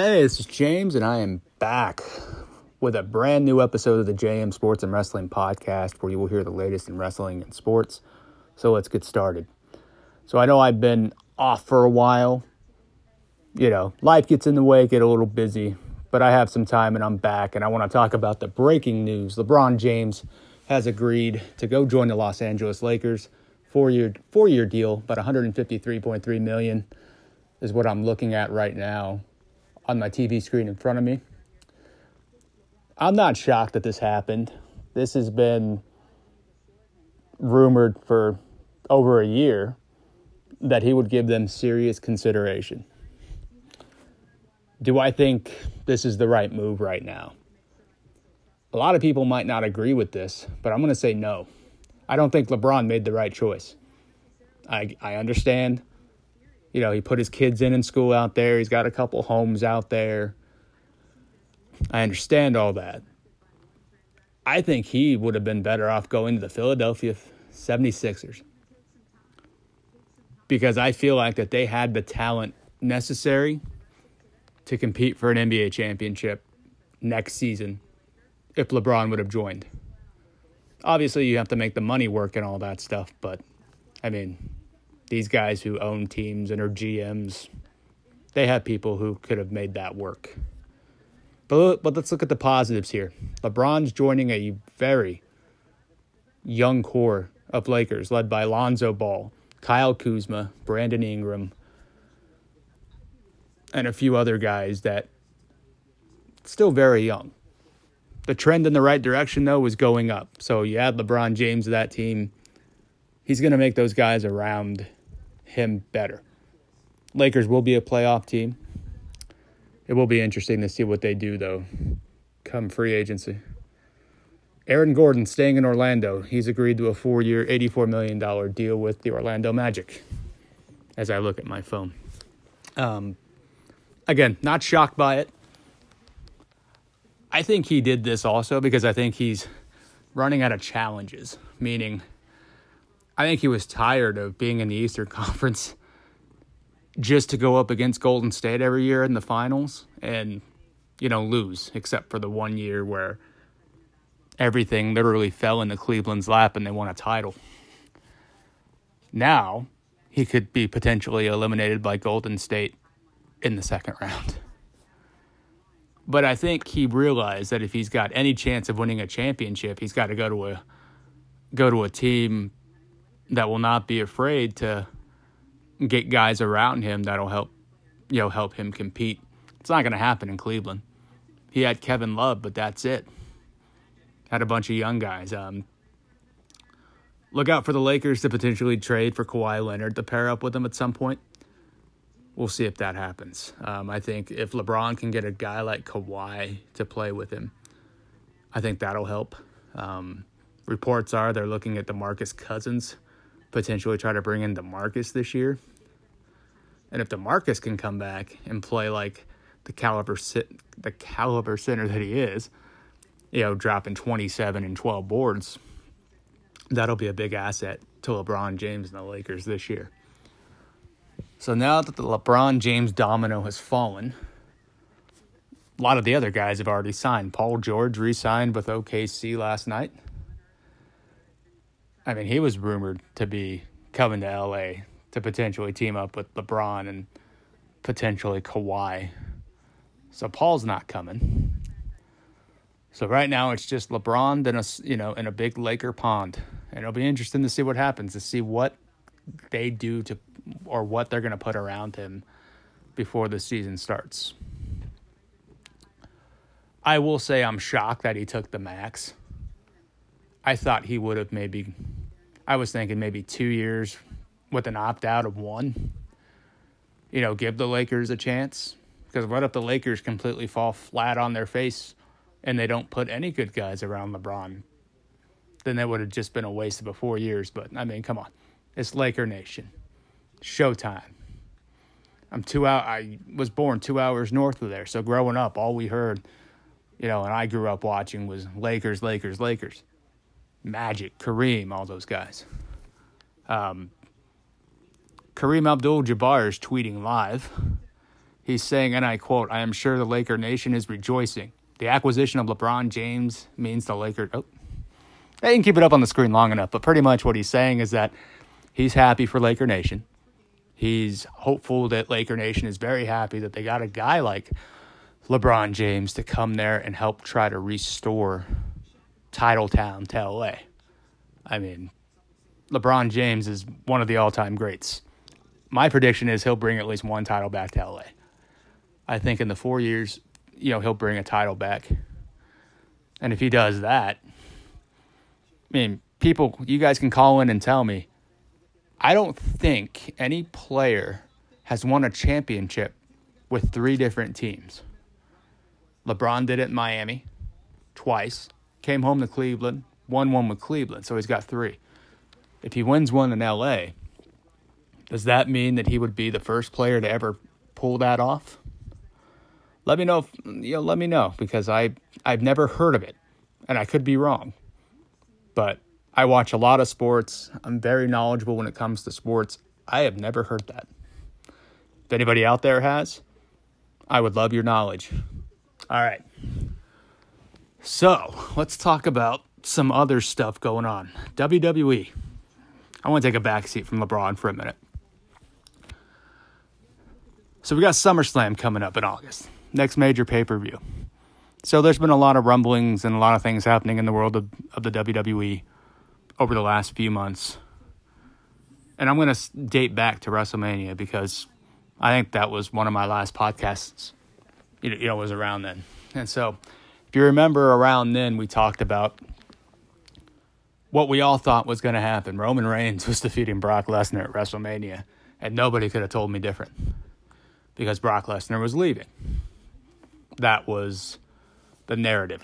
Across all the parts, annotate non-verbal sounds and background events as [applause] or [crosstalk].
Hey, this is James, and I am back with a brand new episode of the JM Sports and Wrestling Podcast where you will hear the latest in wrestling and sports. So let's get started. So I know I've been off for a while. You know, life gets in the way, get a little busy, but I have some time and I'm back, and I want to talk about the breaking news. LeBron James has agreed to go join the Los Angeles Lakers. Four year four year deal, about 153.3 million is what I'm looking at right now on my TV screen in front of me. I'm not shocked that this happened. This has been rumored for over a year that he would give them serious consideration. Do I think this is the right move right now? A lot of people might not agree with this, but I'm going to say no. I don't think LeBron made the right choice. I, I understand you know, he put his kids in in school out there. He's got a couple homes out there. I understand all that. I think he would have been better off going to the Philadelphia 76ers. Because I feel like that they had the talent necessary to compete for an NBA championship next season if LeBron would have joined. Obviously, you have to make the money work and all that stuff, but I mean, these guys who own teams and are GMs, they have people who could have made that work. But, but let's look at the positives here. LeBron's joining a very young core of Lakers led by Lonzo Ball, Kyle Kuzma, Brandon Ingram, and a few other guys that still very young. The trend in the right direction though was going up. So you add LeBron James to that team, he's going to make those guys around him better. Lakers will be a playoff team. It will be interesting to see what they do, though, come free agency. Aaron Gordon staying in Orlando. He's agreed to a four year, $84 million deal with the Orlando Magic as I look at my phone. Um, again, not shocked by it. I think he did this also because I think he's running out of challenges, meaning I think he was tired of being in the Eastern [laughs] Conference just to go up against Golden State every year in the finals and, you know, lose, except for the one year where everything literally fell into Cleveland's lap and they won a title. Now, he could be potentially eliminated by Golden State in the second round. But I think he realized that if he's got any chance of winning a championship, he's got to go to a go to a team that will not be afraid to get guys around him that'll help you know help him compete. It's not going to happen in Cleveland. He had Kevin Love, but that's it. Had a bunch of young guys. Um, look out for the Lakers to potentially trade for Kawhi Leonard to pair up with him at some point. We'll see if that happens. Um, I think if LeBron can get a guy like Kawhi to play with him, I think that'll help. Um, reports are they're looking at DeMarcus Cousins potentially try to bring in DeMarcus this year. And if DeMarcus can come back and play like the caliber the caliber center that he is, you know, dropping 27 and 12 boards, that'll be a big asset to LeBron James and the Lakers this year. So now that the LeBron James domino has fallen, a lot of the other guys have already signed. Paul George re signed with OKC last night. I mean, he was rumored to be coming to LA to potentially team up with LeBron and potentially Kawhi. So Paul's not coming. So right now it's just LeBron in a you know in a big Laker pond, and it'll be interesting to see what happens to see what they do to or what they're going to put around him before the season starts. I will say I'm shocked that he took the max. I thought he would have maybe I was thinking maybe two years with an opt out of one. You know, give the Lakers a chance. Because what if the Lakers completely fall flat on their face and they don't put any good guys around LeBron? Then that would have just been a waste of a four years. But I mean, come on. It's Laker Nation. Showtime. I'm two out I was born two hours north of there. So growing up, all we heard, you know, and I grew up watching was Lakers, Lakers, Lakers. Magic, Kareem, all those guys. Um, Kareem Abdul Jabbar is tweeting live. He's saying, and I quote, I am sure the Laker Nation is rejoicing. The acquisition of LeBron James means the Lakers. Oh, I didn't keep it up on the screen long enough, but pretty much what he's saying is that he's happy for Laker Nation. He's hopeful that Laker Nation is very happy that they got a guy like LeBron James to come there and help try to restore Titletown to LA. I mean, LeBron James is one of the all time greats. My prediction is he'll bring at least one title back to LA. I think in the four years, you know, he'll bring a title back. And if he does that, I mean, people, you guys can call in and tell me. I don't think any player has won a championship with three different teams. LeBron did it in Miami twice, came home to Cleveland, won one with Cleveland, so he's got three. If he wins one in LA, does that mean that he would be the first player to ever pull that off? Let me know. If, you know, let me know because I I've never heard of it, and I could be wrong. But I watch a lot of sports. I'm very knowledgeable when it comes to sports. I have never heard that. If anybody out there has, I would love your knowledge. All right. So [laughs] let's talk about some other stuff going on. WWE. I want to take a backseat from LeBron for a minute. So we got SummerSlam coming up in August, next major pay per view. So there's been a lot of rumblings and a lot of things happening in the world of, of the WWE over the last few months. And I'm going to date back to WrestleMania because I think that was one of my last podcasts. You know, was around then. And so, if you remember around then, we talked about what we all thought was going to happen. Roman Reigns [laughs] was defeating Brock Lesnar at WrestleMania, and nobody could have told me different because Brock Lesnar was leaving. That was the narrative.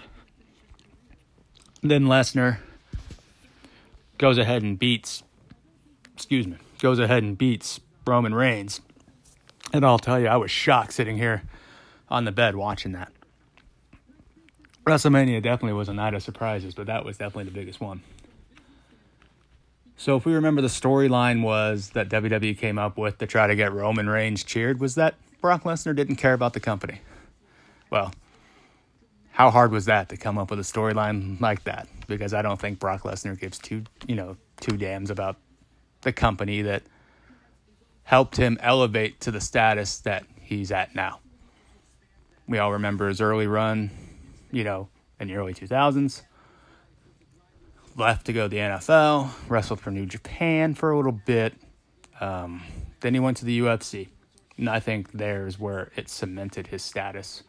Then Lesnar goes ahead and beats, excuse me, goes ahead and beats Roman Reigns. And I'll tell you, I was shocked sitting here on the bed watching that. WrestleMania definitely was a night of surprises, but that was definitely the biggest one. So if we remember the storyline was that WWE came up with to try to get Roman Reigns cheered was that Brock Lesnar didn't care about the company. Well, how hard was that to come up with a storyline like that? Because I don't think Brock Lesnar gives two, you know, two damns about the company that helped him elevate to the status that he's at now. We all remember his early run, you know, in the early 2000s left to go to the NFL, wrestled for New Japan for a little bit. Um, then he went to the UFC. And I think there's where it cemented his status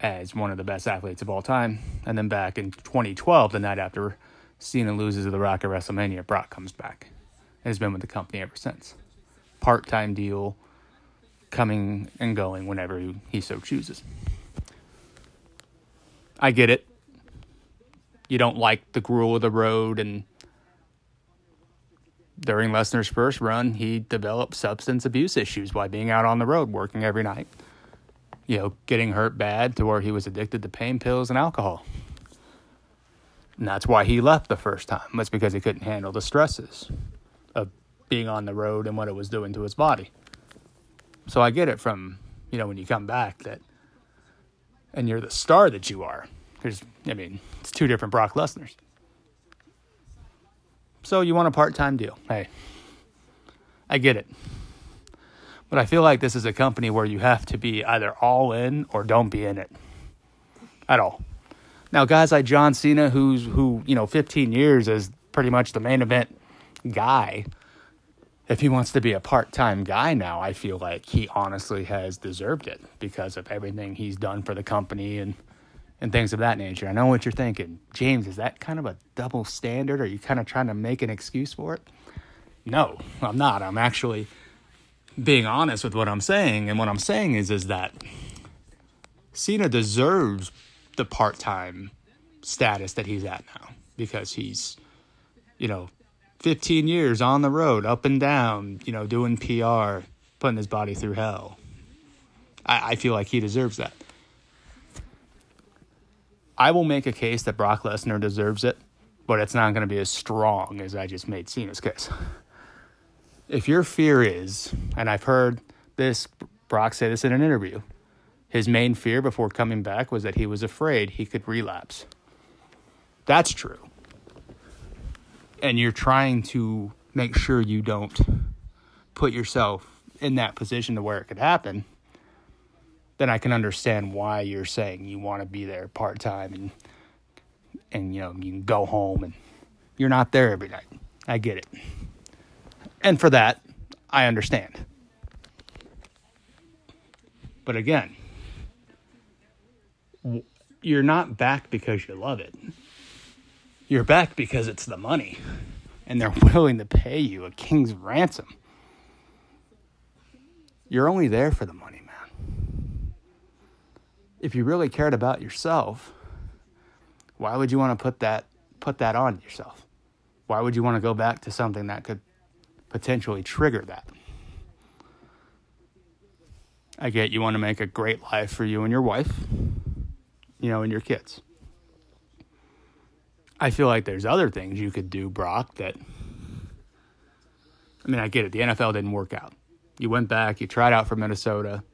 as one of the best athletes of all time. And then back in 2012, the night after Cena loses to The Rock at WrestleMania, Brock comes back and has been with the company ever since. Part time deal, coming and going whenever he so chooses. I get it you don't like the gruel of the road. And during Lesnar's first run, he developed substance abuse issues by being out on the road, working every night. You know, getting hurt bad to where he was addicted to pain pills and alcohol. And that's why he left the first time. That's because he couldn't handle the stresses of being on the road and what it was doing to his body. So I get it from, you know, when you come back that, and you're the star that you are, because, I mean, it's two different Brock Lesnar's. So you want a part time deal. Hey, I get it. But I feel like this is a company where you have to be either all in or don't be in it at all. Now, guys like John Cena, who's who you know, 15 years is pretty much the main event guy. If he wants to be a part time guy now, I feel like he honestly has deserved it because of everything he's done for the company and and things of that nature. I know what you're thinking. James, is that kind of a double standard? Are you kind of trying to make an excuse for it? No, I'm not. I'm actually being honest with what I'm saying. And what I'm saying is is that Cena deserves the part-time status that he's at now because he's you know 15 years on the road up and down you know doing pr putting his body through hell i, I feel like he deserves that I will make a case that Brock Lesnar deserves it, but it's not going to be as strong as I just made Cena's case. If your fear is, and I've heard this Brock said this in an interview. His main fear before coming back was that he was afraid he could relapse. That's true. And you're trying to make sure you don't put yourself in that position to where it could happen. Then I can understand why you're saying you want to be there part time and and you know you can go home and you're not there every night. I get it. And for that, I understand. But again, you're not back because you love it. You're back because it's the money. And they're willing to pay you a king's ransom. You're only there for the money, man. If you really cared about yourself, why would you want to put that put that on yourself? Why would you want to go back to something that could potentially trigger that? I get you want to make a great life for you and your wife, you know, and your kids. I feel like there's other things you could do, Brock, that I mean, I get it. The NFL didn't work out. You went back, you tried out for Minnesota,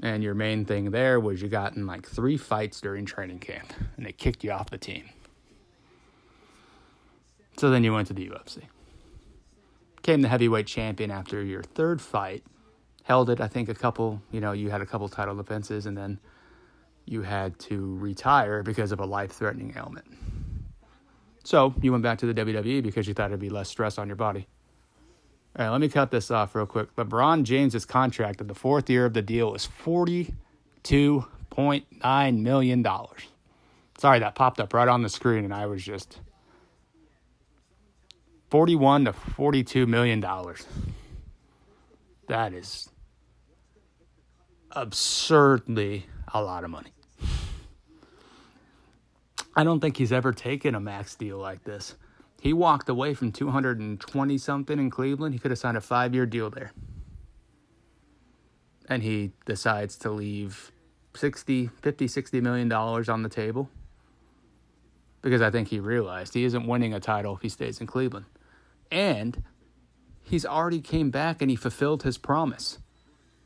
and your main thing there was you got in like three fights during training camp, and they kicked you off the team. So then you went to the UFC. Became the heavyweight champion after your third fight. Held it, I think, a couple, you know, you had a couple title defenses, and then you had to retire because of a life threatening ailment. So you went back to the WWE because you thought it'd be less stress on your body. All right, let me cut this off real quick. LeBron James's contract in the fourth year of the deal is $42.9 million. Sorry, that popped up right on the screen, and I was just 41 to 42 million dollars. That is absurdly a lot of money. I don't think he's ever taken a max deal like this. He walked away from 220 something in Cleveland. He could have signed a 5-year deal there. And he decides to leave 60, 50, 60 million dollars on the table because I think he realized he isn't winning a title if he stays in Cleveland. And he's already came back and he fulfilled his promise.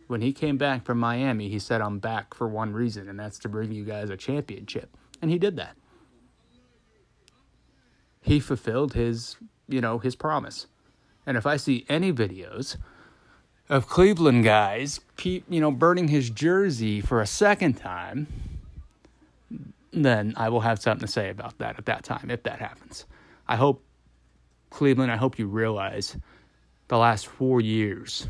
When he came back from Miami, he said, I'm back for one reason, and that's to bring you guys a championship. And he did that. He fulfilled his, you know, his promise. And if I see any videos of Cleveland guys, you know, burning his jersey for a second time, then I will have something to say about that at that time if that happens. I hope Cleveland, I hope you realize the last four years,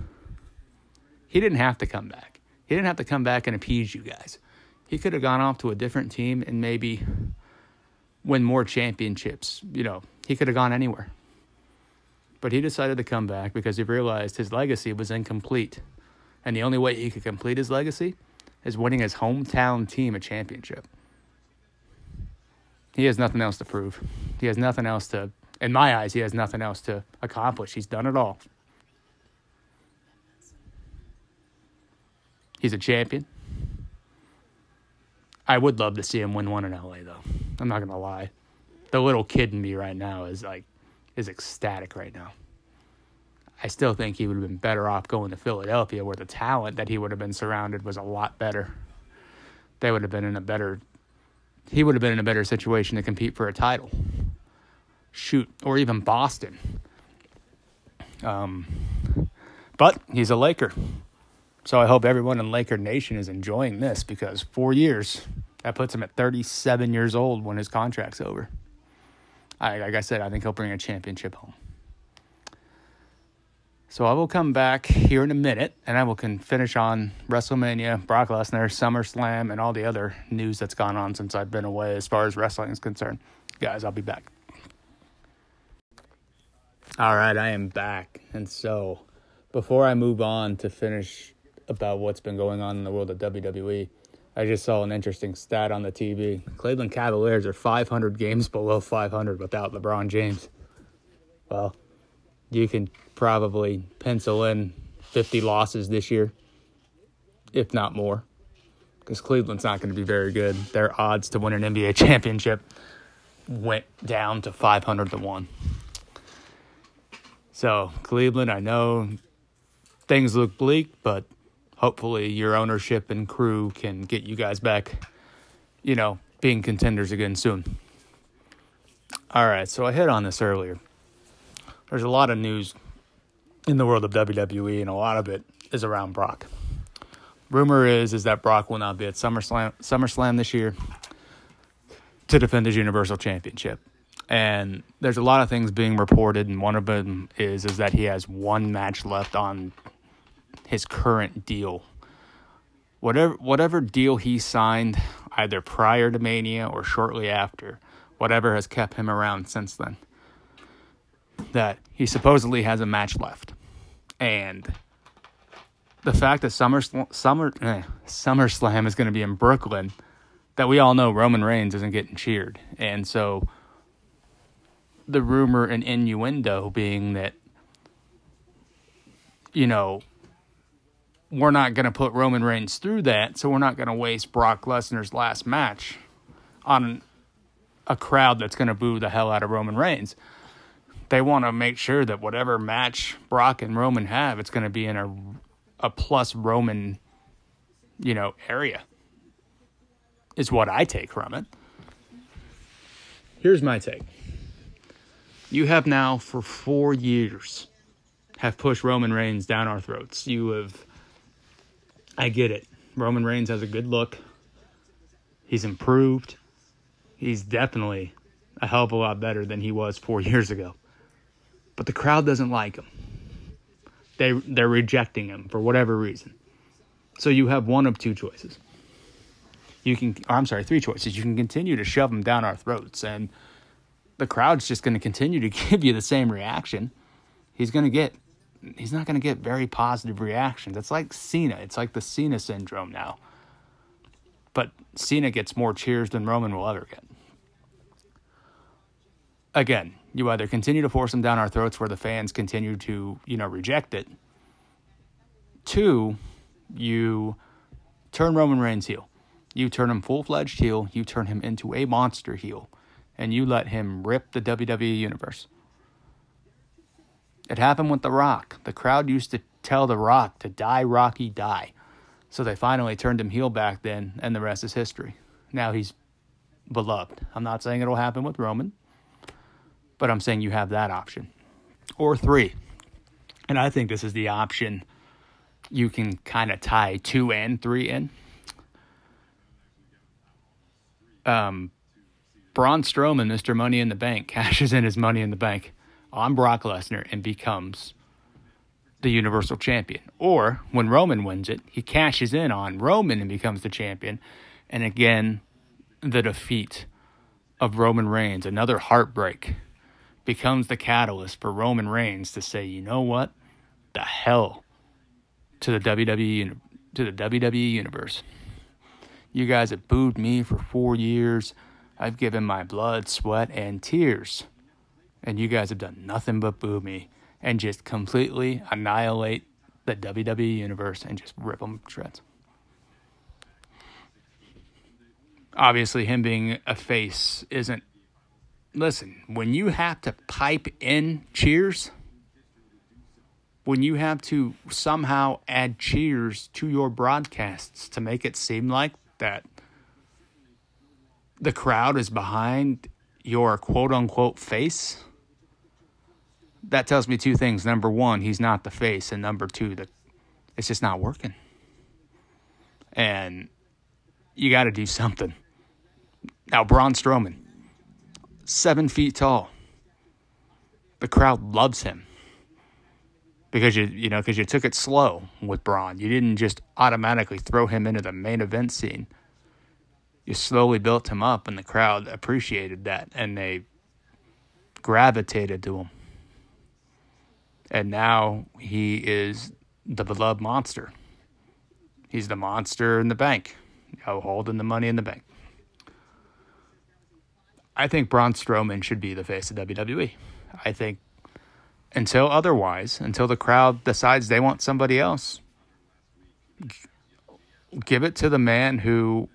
he didn't have to come back. He didn't have to come back and appease you guys. He could have gone off to a different team and maybe win more championships. You know, he could have gone anywhere. But he decided to come back because he realized his legacy was incomplete. And the only way he could complete his legacy is winning his hometown team a championship. He has nothing else to prove. He has nothing else to in my eyes, he has nothing else to accomplish. He's done it all. He's a champion. I would love to see him win one in LA though. I'm not gonna lie. The little kid in me right now is like is ecstatic right now. I still think he would have been better off going to Philadelphia where the talent that he would have been surrounded was a lot better. They would have been in a better he would have been in a better situation to compete for a title shoot, or even Boston. Um, but he's a Laker. So I hope everyone in Laker Nation is enjoying this because four years, that puts him at 37 years old when his contract's over. I, like I said, I think he'll bring a championship home. So I will come back here in a minute and I will can finish on WrestleMania, Brock Lesnar, SummerSlam, and all the other news that's gone on since I've been away as far as wrestling is concerned. Guys, I'll be back. All right, I am back. And so, before I move on to finish about what's been going on in the world of WWE, I just saw an interesting stat on the TV. Cleveland Cavaliers are 500 games below 500 without LeBron James. Well, you can probably pencil in 50 losses this year, if not more, because Cleveland's not going to be very good. Their odds to win an NBA [laughs] championship went down to 500 to 1. So, Cleveland, I know things look bleak, but hopefully your ownership and crew can get you guys back, you know, being contenders again soon. All right, so I hit on this earlier. There's a lot of news in the world of WWE, and a lot of it is around Brock. Rumor is is that Brock will not be at SummerSlam SummerSlam this year to defend his Universal Championship. And there's a lot of things being reported, and one of them is is that he has one match left on his current deal. Whatever whatever deal he signed, either prior to Mania or shortly after, whatever has kept him around since then. That he supposedly has a match left, and the fact that Summer Summer eh, SummerSlam is going to be in Brooklyn, that we all know Roman Reigns isn't getting cheered, and so the rumor and innuendo being that you know we're not going to put Roman Reigns through that, so we're not going to waste Brock Lesnar's last match on a crowd that's going to boo the hell out of Roman Reigns. They want to make sure that whatever match Brock and Roman have, it's going to be in a a plus Roman, you know, area. Is what I take from it. Here's my take. You have now for 4 years have pushed Roman Reigns down our throats. You have I get it. Roman Reigns has a good look. He's improved. He's definitely a hell of a lot better than he was four [laughs] years ago. But the crowd doesn't like him. They they're rejecting him for whatever reason. So you have one of two choices. You can I'm sorry, three choices. You can continue to shove him down our throats and the crowd's just going to continue to [laughs] give you the same reaction. He's going to get he's not going to get very positive reactions. It's like Cena. It's like the Cena syndrome now. But Cena gets more cheers than Roman will ever get. Again, you either continue to force him down our throats where the fans continue to, you know, reject it. Two, you turn Roman Reigns heel. You turn him full fledged heel. You turn him into a monster heel. And you let him rip the WWE universe. It happened with The Rock. The crowd used to tell The Rock to die, Rocky, die. So they finally turned him heel back then, and the rest is history. Now he's beloved. I'm not saying it'll happen with Roman, but I'm saying you have that option. Or three. And I think this is the option you can kind of tie two and three in. Um, Braun Strowman, Mr. Money in the Bank, [laughs] cashes in his money in the bank on Brock Lesnar and becomes the Universal Champion. Or when Roman wins it, he cashes in on Roman and becomes the champion. And again, the defeat of Roman Reigns, another heartbreak, becomes the catalyst for Roman Reigns to say, you know what? The hell to the WWE to the WWE universe. You guys have booed me for four years. I've given my blood, sweat, and tears and you guys have done nothing but boo me and just completely annihilate the WWE universe and just rip them to shreds. Obviously, him being a face isn't. Listen, when you have to pipe in cheers, when you have to somehow add cheers to your broadcasts to make it seem like that the crowd is behind your quote unquote face that tells me two things. Number one, he's not the face, and number two, that it's just not working. And you got to do something. Now, Braun Strowman, seven feet tall. The crowd loves him because you you know because you took it slow with Braun. You didn't just automatically throw him into the main event scene. You slowly built him up, and the crowd appreciated that, and they gravitated to him and now he is the beloved monster. He's the monster in the bank, you know, holding the money in the bank. I think Braun Strowman should be the face of WWE. I think until otherwise, until the crowd decides they want somebody else, give it to the man who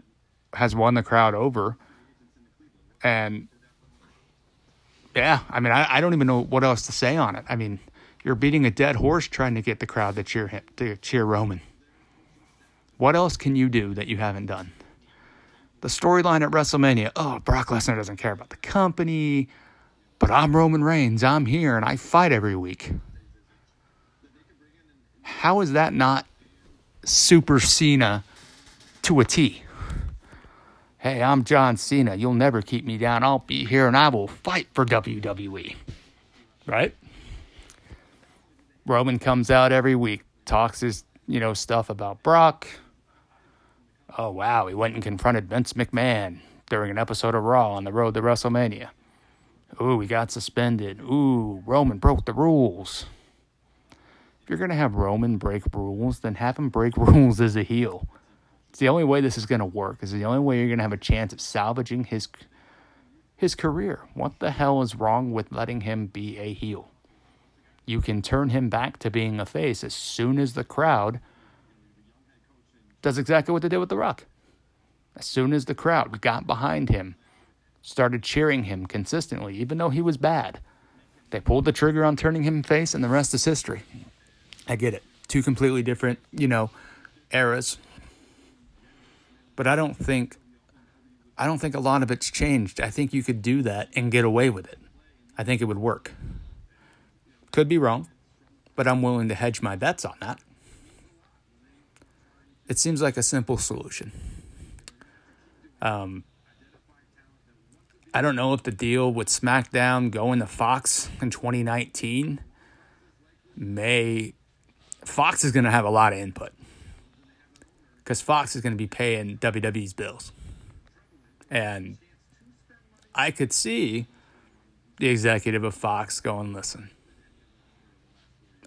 has won the crowd over. And yeah, I mean, I, I don't even know what else to say on it. I mean, you're beating a dead horse trying to get the crowd to cheer him, to cheer Roman. What else can you do that you haven't done? The storyline at WrestleMania oh, Brock Lesnar doesn't care about the company, but I'm Roman Reigns. I'm here and I fight every week. How is that not Super Cena to a T? Hey, I'm John Cena. You'll never keep me down. I'll be here and I will fight for WWE. Right? Roman comes out every week, talks his, you know, stuff about Brock. Oh, wow, he went and confronted Vince McMahon during an episode of Raw on the road to WrestleMania. Ooh, he got suspended. Ooh, Roman broke the rules. If you're going to have Roman break rules, then have him break [laughs] rules as a heel. It's the only way this is going to work. Is the only way you're going to have a chance of salvaging his his career. What the hell is wrong with letting him be a heel? You can turn him back to being a face as soon as the crowd does exactly what they did with The Rock. As soon as the crowd got behind him, started cheering him consistently, even though he was bad, they pulled the trigger on turning him face, and the rest is history. I get it. Two completely different, you know, eras. But I don't think I don't think a lot of it's changed. I think you could do that and get away with it. I think it would work. Could be wrong, but I'm willing to hedge my bets on that. It seems like a simple solution. Um, I don't know if the deal with SmackDown going to Fox in 2019 may. Fox is going to have a lot of input because Fox is going to be paying WWE's bills. And I could see the executive of Fox going, listen,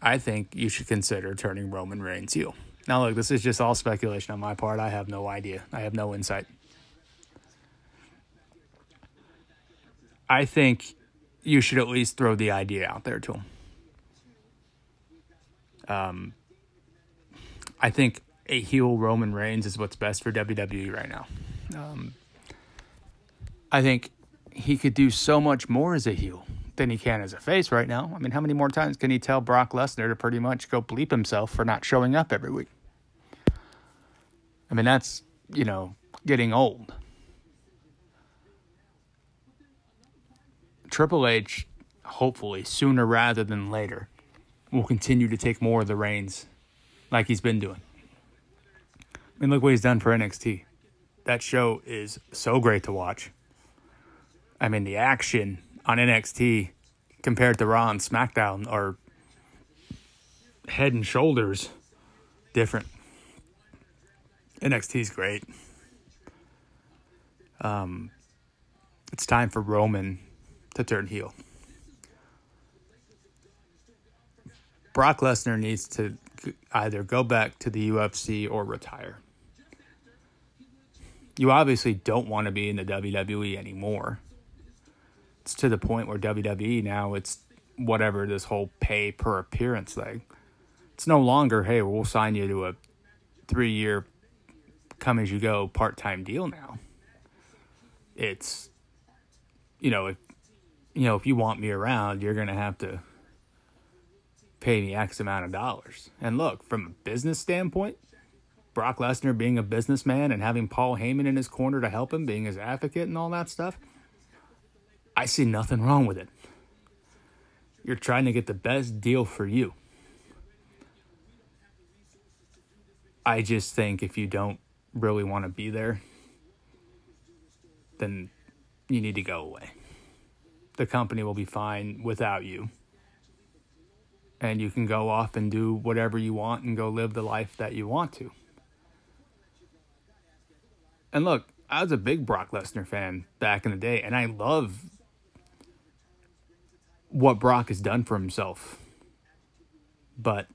I think you should consider turning Roman Reigns heel. Now, look, this is just all speculation on my part. I have no idea, I have no insight. I think you should at least throw the idea out there to him. Um, I think a heel Roman Reigns is what's best for WWE right now. Um, I think he could do so much more as a heel than he can as a face right now. I mean, how many more times can he tell Brock Lesnar to pretty much go bleep himself for not showing up every week? I mean, that's, you know, getting old. Triple H, hopefully, sooner rather than later, will continue to take more of the reins like he's been doing. I mean, look what he's done for NXT. That show is so great to watch. I mean, the action on NXT compared to Raw and SmackDown are head and shoulders different. NXT is great. Um, it's time for Roman to turn heel. Brock Lesnar needs to either go back to the UFC or retire. You obviously don't want to be in the WWE anymore it's to the point where WWE now it's whatever this whole pay per appearance thing. It's no longer hey we'll sign you to a three year come as you go part time deal now. It's you know if you know if you want me around you're gonna have to pay me X amount of dollars. And look from a business standpoint. Brock Lesnar being a businessman and having Paul Heyman in his corner to help him, being his advocate and all that stuff, I see nothing wrong with it. You're trying to get the best deal for you. I just think if you don't really want to be there, then you need to go away. The company will be fine without you. And you can go off and do whatever you want and go live the life that you want to. And look, I was a big Brock Lesnar fan back in the day, and I love what Brock has done for himself. But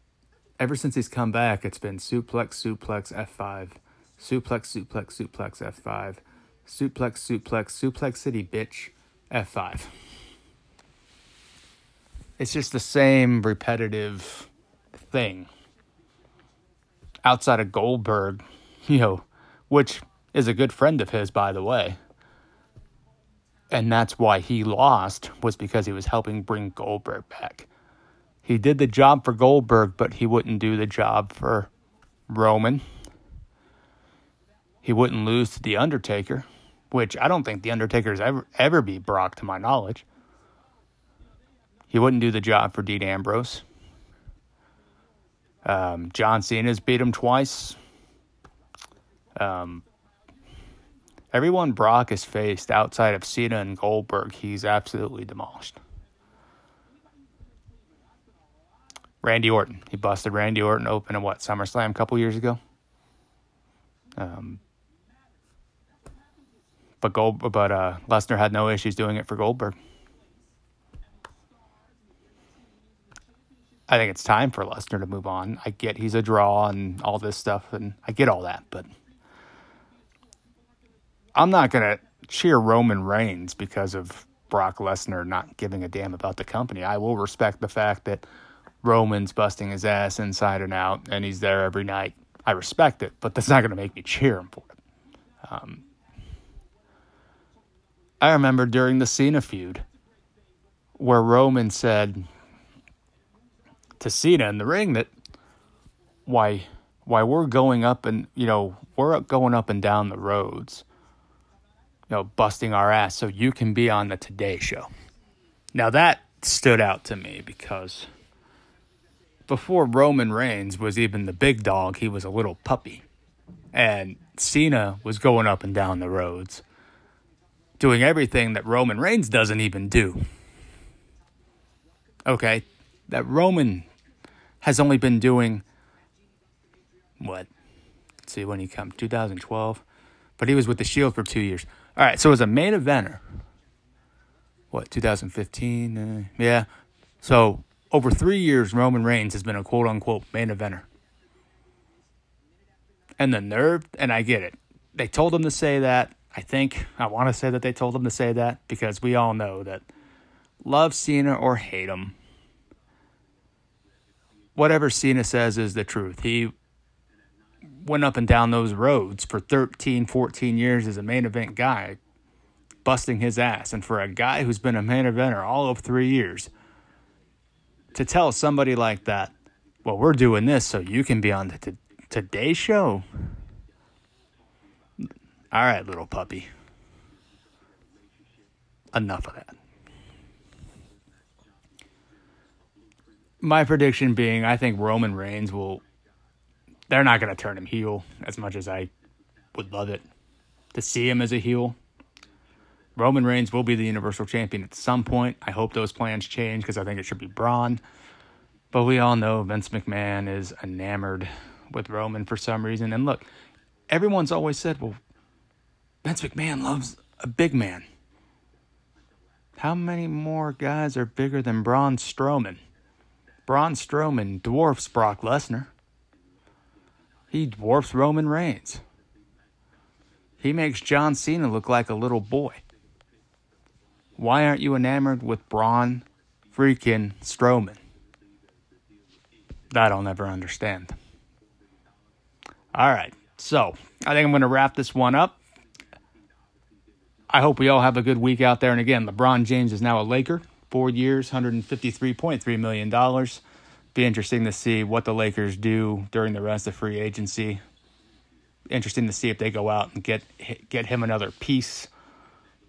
ever since he's come back, it's been suplex, suplex, F5, suplex, suplex, suplex, F5, suplex, suplex, suplex city, bitch, F5. It's just the same repetitive thing. Outside of Goldberg, [laughs] you know, which is a good friend of his, by the way and that's why he lost was because he was helping bring Goldberg back. He did the job for Goldberg, but he wouldn't do the job for Roman. He wouldn't lose to The Undertaker, which I don't think The Undertaker's ever ever beat Brock to my knowledge. He wouldn't do the job for Dean Ambrose. Um, John Cena's beat him twice. Um, everyone Brock has faced outside of Cena and Goldberg, he's absolutely demolished. Randy Orton, he busted Randy Orton open in what SummerSlam a couple years ago. Um, but Gold, but uh, Lesnar had no issues doing it for Goldberg. I think it's time for Lesnar to move on. I get he's a draw and all this stuff, and I get all that, but I'm not gonna cheer Roman Reigns because of Brock Lesnar not giving a damn about the company. I will respect the fact that Roman's busting his ass inside and out, and he's there every night. I respect it, but that's not gonna make me cheer him for it. Um, I remember during the Cena feud where Roman said to Cena in the ring that why why we're going up and you know we're going up and down the roads you know busting our ass so you can be on the Today show. Now that stood out to me because before Roman Reigns was even the big dog, he was a little puppy. And Cena was going up and down the roads doing everything that Roman Reigns doesn't even do. Okay, that Roman has only been doing what? Let's see when he come 2012, but he was with the Shield for two years. All right, so as a main eventer, what 2015? Uh, yeah, so over three years, Roman Reigns has been a quote unquote main eventer. And the nerve, and I get it. They told him to say that. I think I want to say that they told him to say that because we all know that love Cena or hate him, whatever Cena says is the truth. He went up and down those roads for 13, 14 years as a main event guy, busting his ass. And for a guy who's been a main eventer all of three years, to tell somebody like that, well, we're doing this so you can be on the t- Today Show. All right, little puppy. Enough of that. My prediction being I think Roman Reigns will. They're not going to turn him heel as much as I would love it to see him as a heel. Roman Reigns will be the Universal Champion at some point. I hope those plans change because I think it should be Braun. But we all know Vince McMahon is enamored with Roman for some reason. And look, everyone's always said, well, Vince McMahon loves a big man. How many more guys are bigger than Braun Strowman? Braun Strowman dwarfs Brock Lesnar. He dwarfs Roman Reigns. He makes John Cena look like a little boy. Why aren't you enamored with Braun freaking Strowman? That I'll never understand. All right, so I think I'm going to wrap this one up. I hope we all have a good week out there. And again, LeBron James is now a Laker, four years, $153.3 million. Be interesting to see what the Lakers do during the rest of free agency. Interesting to see if they go out and get get him another piece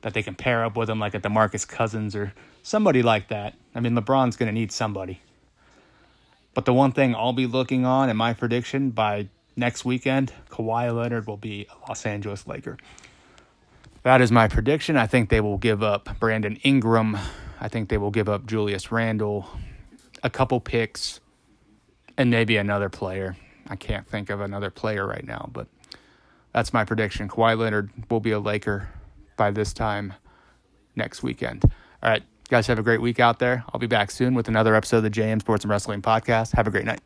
that they can pair up with him, like a Demarcus Cousins or somebody like that. I mean, LeBron's going to need somebody. But the one thing I'll be looking on in my prediction by next weekend, Kawhi Leonard will be a Los Angeles Laker. That is my prediction. I think they will give up Brandon Ingram. I think they will give up Julius Randle, a couple picks, and maybe another player. I can't think of another player right now, but that's my prediction. Kawhi Leonard will be a Laker by this time next weekend. All right, guys, have a great week out there. I'll be back soon with another episode of the JM Sports and Wrestling Podcast. Have a great night.